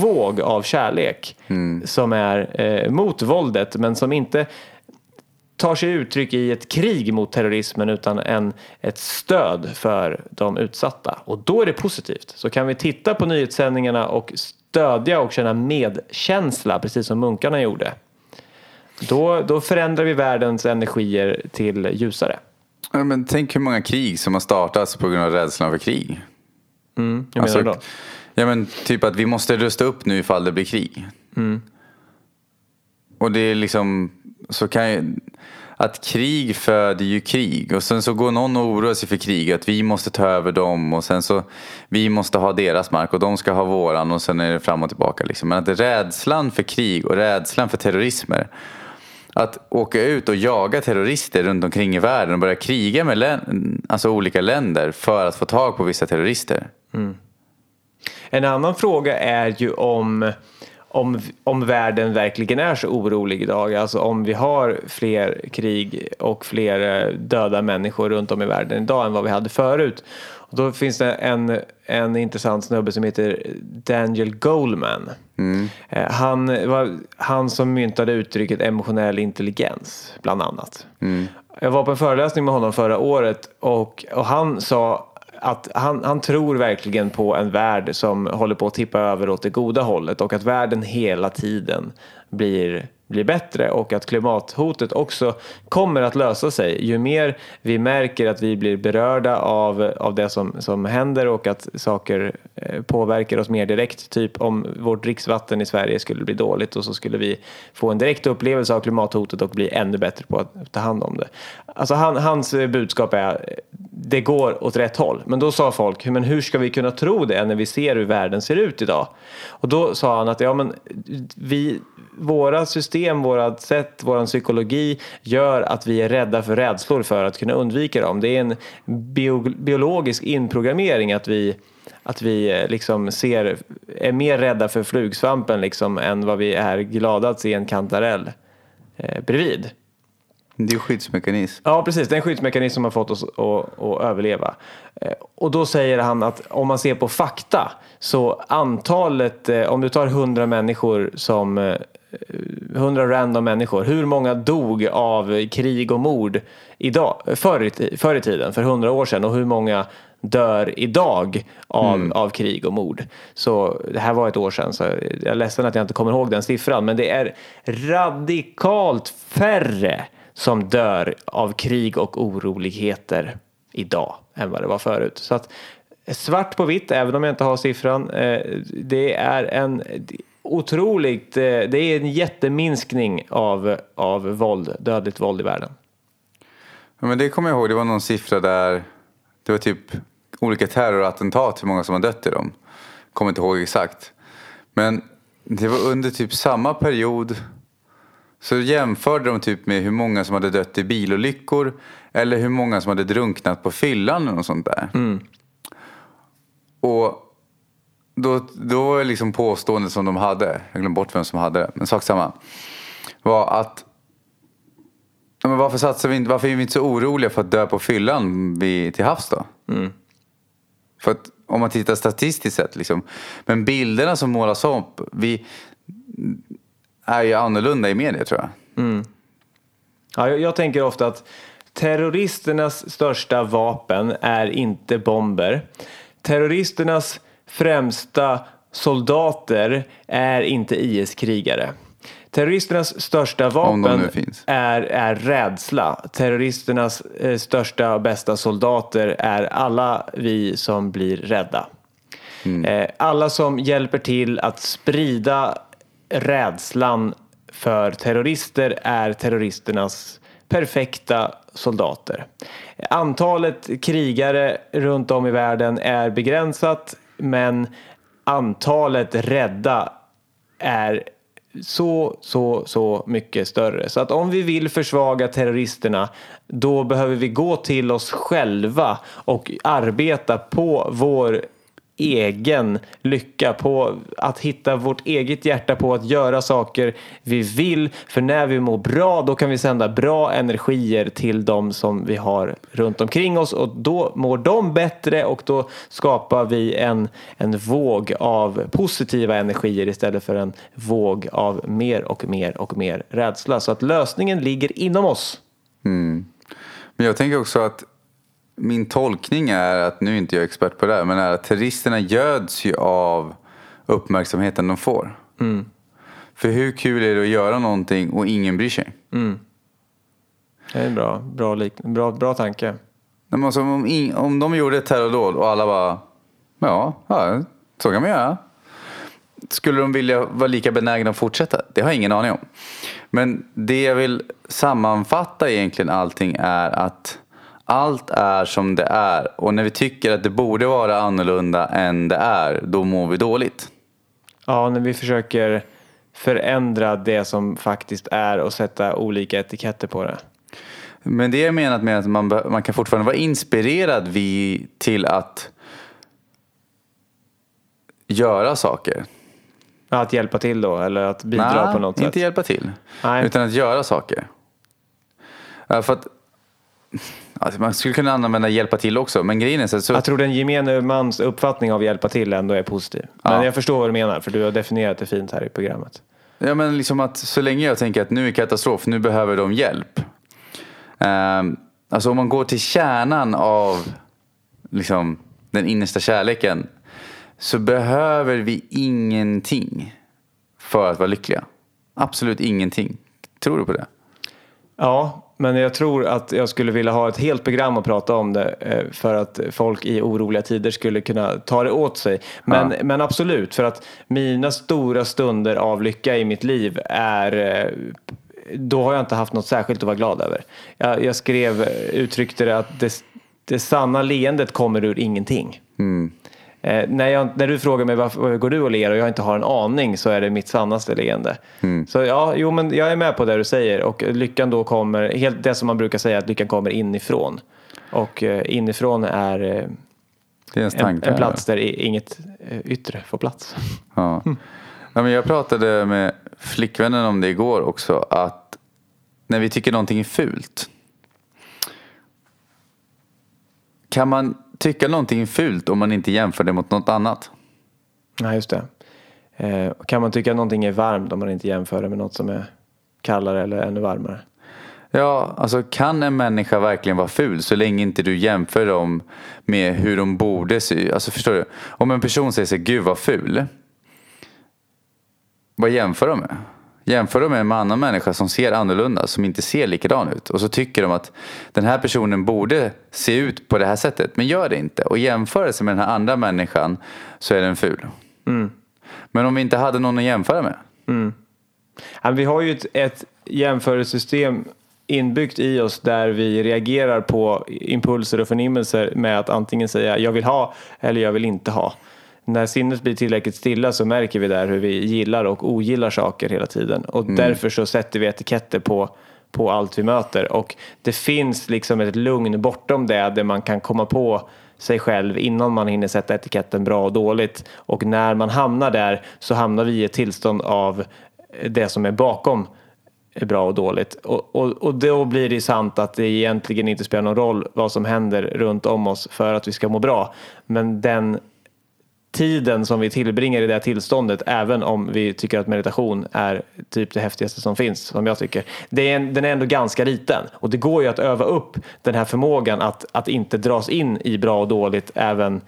våg av kärlek som är eh, mot våldet men som inte tar sig uttryck i ett krig mot terrorismen utan en, ett stöd för de utsatta. Och då är det positivt. Så kan vi titta på nyhetssändningarna och stödja och känna medkänsla precis som munkarna gjorde. Då, då förändrar vi världens energier till ljusare. Ja, men tänk hur många krig som har startats på grund av rädslan för krig. Mm, hur Alltså, menar du då? Ja men typ att vi måste rusta upp nu ifall det blir krig. Mm. Och det är liksom, så kan ju, att krig föder ju krig. Och sen så går någon och oroar sig för krig, att vi måste ta över dem. Och sen så, vi måste ha deras mark och de ska ha våran. Och sen är det fram och tillbaka liksom. Men att rädslan för krig och rädslan för terrorismer. Att åka ut och jaga terrorister runt omkring i världen och börja kriga med län, alltså olika länder för att få tag på vissa terrorister. En annan fråga är ju om, om, om världen verkligen är så orolig idag. Alltså om vi har fler krig och fler eh, döda människor runt om i världen idag än vad vi hade förut. Och då finns det en, en intressant snubbe som heter Daniel Goleman. Eh, Han var han som myntade uttrycket emotionell intelligens, bland annat. Jag var på en föreläsning med honom förra året och, och han sa att han, han tror verkligen på en värld som håller på att tippa över åt det goda hållet och att världen hela tiden blir, blir bättre och att klimathotet också kommer att lösa sig. Ju mer vi märker att vi blir berörda av, av det som, som händer och att saker eh, påverkar oss mer direkt. Typ om vårt dricksvatten i Sverige skulle bli dåligt och så skulle vi få en direkt upplevelse av klimathotet och bli ännu bättre på att ta hand om det. Alltså han, hans budskap är det går åt rätt håll. Men då sa folk, men hur ska vi kunna tro det när vi ser hur världen ser ut idag? Och då sa han att ja, men vi, våra system, vårat sätt, vår psykologi gör att vi är rädda för rädslor för att kunna undvika dem. Det är en bio, biologisk inprogrammering att vi, att vi eh, liksom ser, är mer rädda för flugsvampen liksom än vad vi är glada att se en kantarell eh, bredvid. Det är en skyddsmekanism. Ja, precis. Det är en skyddsmekanism som har fått oss att, att överleva. Eh, och då säger han att om man ser på fakta så antalet, eh, om du tar 100 människor som 100 eh, random människor, hur många dog av krig och mord idag, förr, i, förr i tiden, för 100 år sedan och hur många dör idag av, mm. av krig och mord. Så det här var ett år sedan så jag är ledsen att jag inte kommer ihåg den siffran men det är radikalt färre som dör av krig och oroligheter idag än vad det var förut. Så att svart på vitt, även om jag inte har siffran, eh, det är en otroligt, eh, det är en jätteminskning av, av våld, dödligt våld i världen. Ja, men det kommer jag ihåg, det var någon siffra där, det var typ olika terrorattentat, hur många som har dött i dem. Kommer inte ihåg exakt. Men det var under typ samma period så jämförde de typ med hur många som hade dött i bilolyckor eller hur många som hade drunknat på fyllan och sånt där. Mm. Och då, då var liksom påståendet som de hade, jag glömde bort vem som hade det, men sak samma. Var att men varför, satsar vi inte, varför är vi inte så oroliga för att dö på fyllan vid, till havs då? Mm. För att om man tittar statistiskt sett liksom. Men bilderna som målas upp, vi, är ju annorlunda i media tror jag. Mm. Ja, jag, jag tänker ofta att terroristernas största vapen är inte bomber. Terroristernas främsta soldater är inte IS-krigare. Terroristernas största vapen är, är rädsla. Terroristernas eh, största och bästa soldater är alla vi som blir rädda. Mm. Eh, alla som hjälper till att sprida rädslan för terrorister är terroristernas perfekta soldater. Antalet krigare runt om i världen är begränsat men antalet rädda är så, så, så mycket större. Så att om vi vill försvaga terroristerna då behöver vi gå till oss själva och arbeta på vår egen lycka, på att hitta vårt eget hjärta på att göra saker vi vill. För när vi mår bra då kan vi sända bra energier till de som vi har runt omkring oss och då mår de bättre och då skapar vi en, en våg av positiva energier istället för en våg av mer och mer och mer rädsla. Så att lösningen ligger inom oss. Mm. Men jag tänker också att min tolkning är att, nu är inte jag expert på det här, men är att terroristerna göds ju av uppmärksamheten de får. Mm. För hur kul är det att göra någonting och ingen bryr sig? Mm. Det är en bra, bra, bra, bra tanke. Alltså, om, in, om de gjorde ett terrordåd och alla bara, ja, ja, så kan man göra. Skulle de vilja vara lika benägna att fortsätta? Det har jag ingen aning om. Men det jag vill sammanfatta egentligen allting är att allt är som det är och när vi tycker att det borde vara annorlunda än det är, då mår vi dåligt. Ja, när vi försöker förändra det som faktiskt är och sätta olika etiketter på det. Men det jag menat med att man, man kan fortfarande vara inspirerad vid, till att göra saker. Att hjälpa till då, eller att bidra Nej, på något sätt? inte hjälpa till. Nej. Utan att göra saker. För att Alltså man skulle kunna använda hjälpa till också, men grejen är så, så... Jag tror den gemene mans uppfattning av hjälpa till ändå är positiv. Men ja. jag förstår vad du menar, för du har definierat det fint här i programmet. Ja, men liksom att så länge jag tänker att nu är katastrof, nu behöver de hjälp. Um, alltså om man går till kärnan av liksom, den innersta kärleken så behöver vi ingenting för att vara lyckliga. Absolut ingenting. Tror du på det? Ja, men jag tror att jag skulle vilja ha ett helt program att prata om det eh, för att folk i oroliga tider skulle kunna ta det åt sig. Men, ja. men absolut, för att mina stora stunder av lycka i mitt liv är eh, då har jag inte haft något särskilt att vara glad över. Jag, jag skrev, uttryckte det att det, det sanna leendet kommer ur ingenting. Mm. Eh, när, jag, när du frågar mig varför går du och ler och jag inte har en aning så är det mitt sannaste leende. Mm. Så ja, jo men jag är med på det du säger och lyckan då kommer, helt det som man brukar säga att lyckan kommer inifrån. Och eh, inifrån är eh, en, tankar. en plats där i- inget eh, yttre får plats. Ja. Ja, men jag pratade med flickvännen om det igår också. Att när vi tycker någonting är fult. Kan man tycka någonting är fult om man inte jämför det mot något annat? Nej, just det. Eh, kan man tycka någonting är varmt om man inte jämför det med något som är kallare eller ännu varmare? Ja, alltså kan en människa verkligen vara ful så länge inte du jämför dem med hur de borde se? Alltså förstår du? Om en person säger sig, gud vad ful. Vad jämför de med? Jämför de med en annan människa som ser annorlunda, som inte ser likadan ut. Och så tycker de att den här personen borde se ut på det här sättet, men gör det inte. Och jämförelse med den här andra människan så är den ful. Men om vi inte hade någon att jämföra med? Ja, vi har ju ett, ett jämförelsesystem inbyggt i oss där vi reagerar på impulser och förnimmelser med att antingen säga jag vill ha eller jag vill inte ha. När sinnet blir tillräckligt stilla så märker vi där hur vi gillar och ogillar saker hela tiden och därför så sätter vi etiketter på, på allt vi möter och det finns liksom ett lugn bortom det där man kan komma på sig själv innan man hinner sätta etiketten bra och dåligt och när man hamnar där så hamnar vi i ett tillstånd av det som är bakom är bra och dåligt. Och, och, och då blir det sant att det egentligen inte spelar någon roll vad som händer runt om oss för att vi ska må bra. Men den tiden som vi tillbringar i det här tillståndet, även om vi tycker att meditation är typ det häftigaste som finns, som jag tycker, det är en, den är ändå ganska liten. Och det går ju att öva upp den här förmågan att, att inte dras in i bra och dåligt även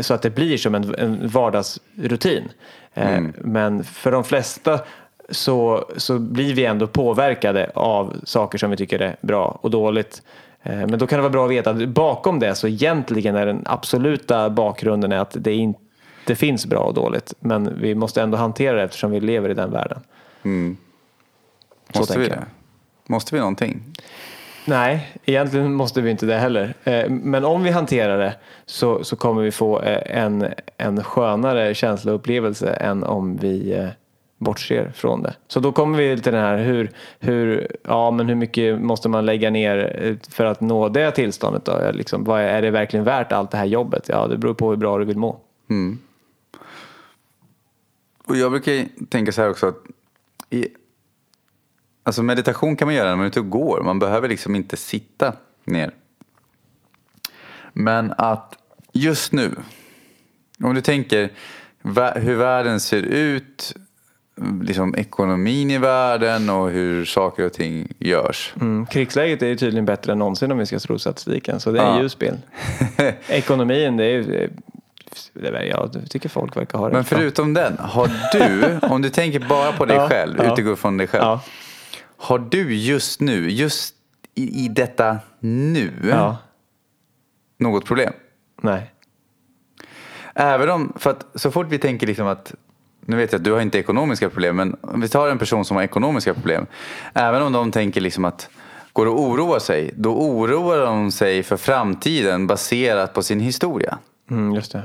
så att det blir som en, en vardagsrutin. Eh, Men för de flesta så, så blir vi ändå påverkade av saker som vi tycker är bra och dåligt. Eh, Men då kan det vara bra att veta att bakom det så egentligen är den absoluta bakgrunden är att det inte finns bra och dåligt. Men vi måste ändå hantera det eftersom vi lever i den världen. Så Måste vi det? Måste vi någonting? Nej, egentligen måste vi inte det heller. Eh, Men om vi hanterar det så, så kommer vi få eh, en, en skönare känsloupplevelse än om vi eh, bortser från det. Så då kommer vi till den här hur, hur, ja, men hur mycket måste man lägga ner för att nå det tillståndet? Då? Liksom, vad är, är det verkligen värt allt det här jobbet? Ja, det beror på hur bra du vill må. Och jag brukar ju tänka så här också att i, alltså meditation kan man göra när man är ute och går. Man behöver liksom inte sitta ner. Men att just nu, om du tänker hur världen ser ut, liksom ekonomin i världen och hur saker och ting görs. Mm. Krigsläget är ju tydligen bättre än någonsin om vi ska tro statistiken, så det är Ja. ljus bild. Ekonomin, det är ju... det är- Jag tycker folk verkar ha det Men förutom den, har du, om du tänker bara på dig Ja, själv, ja. utgår från dig själv. Ja, Har du just nu, just i, i detta nu, ja, något problem? nej. Även om, för att så fort vi tänker liksom att, nu vet jag att du har inte ekonomiska problem, men om vi tar en person som har ekonomiska problem. Även om de tänker liksom att går det att oroa sig, då oroar de sig för framtiden baserat på sin historia. Mm, just det.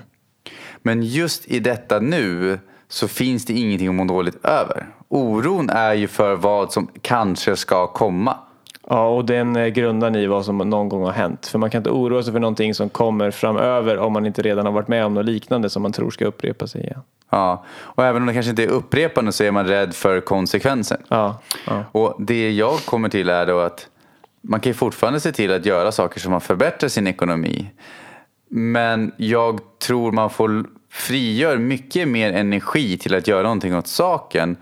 Men just i detta nu så finns det ingenting att må dåligt över. Oron är ju för vad som kanske ska komma. Ja, och den eh, grundar i vad som någon gång har hänt. För man kan inte oroa sig för någonting som kommer framöver om man inte redan har varit med om något liknande som man tror ska upprepa sig igen. Ja. Och även om det kanske inte är upprepande så är man rädd för konsekvensen. Ja, ja. Och det jag kommer till är då att man kan ju fortfarande se till att göra saker som man förbättrar sin ekonomi. Men jag tror man får frigör mycket mer energi till att göra någonting åt saken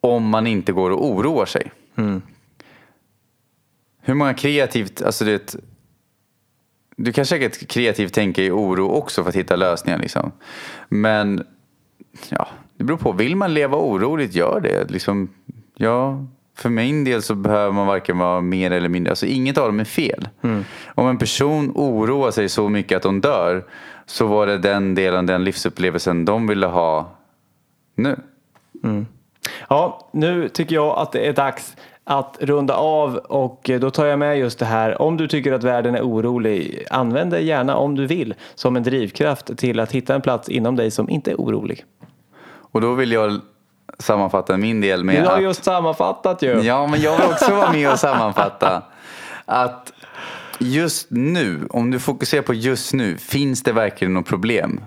om man inte går och oroar sig. Hur många kreativt, alltså det, du kan säkert kreativt tänka i oro också för att hitta lösningar liksom. Men ja, det beror på. Vill man leva oroligt, gör det. Liksom, ja, för min del så behöver man varken vara mer eller mindre. Alltså inget av dem är fel. Om en person oroar sig så mycket att de dör så var det den delen, den livsupplevelsen de ville ha nu. Ja, nu tycker jag att det är dags att runda av och då tar jag med just det här. Om du tycker att världen är orolig, använd det gärna om du vill som en drivkraft till att hitta en plats inom dig som inte är orolig. Och då vill jag sammanfatta min del med Du har att... just sammanfattat ju. Ja, men jag vill också vara med och sammanfatta. Att just nu, om du fokuserar på just nu, finns det verkligen något problem?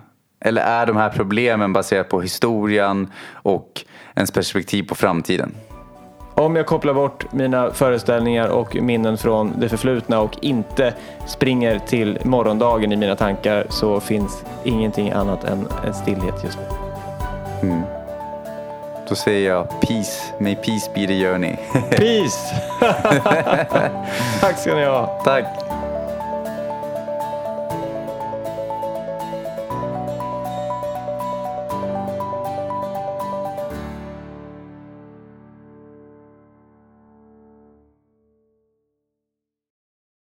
Eller är de här problemen baserade på historien och ens perspektiv på framtiden? Om jag kopplar bort mina föreställningar och minnen från det förflutna och inte springer till morgondagen i mina tankar så finns ingenting annat än en stillhet just nu. Då säger jag peace, may peace be the journey. Peace! Tack ska ni ha. Tack.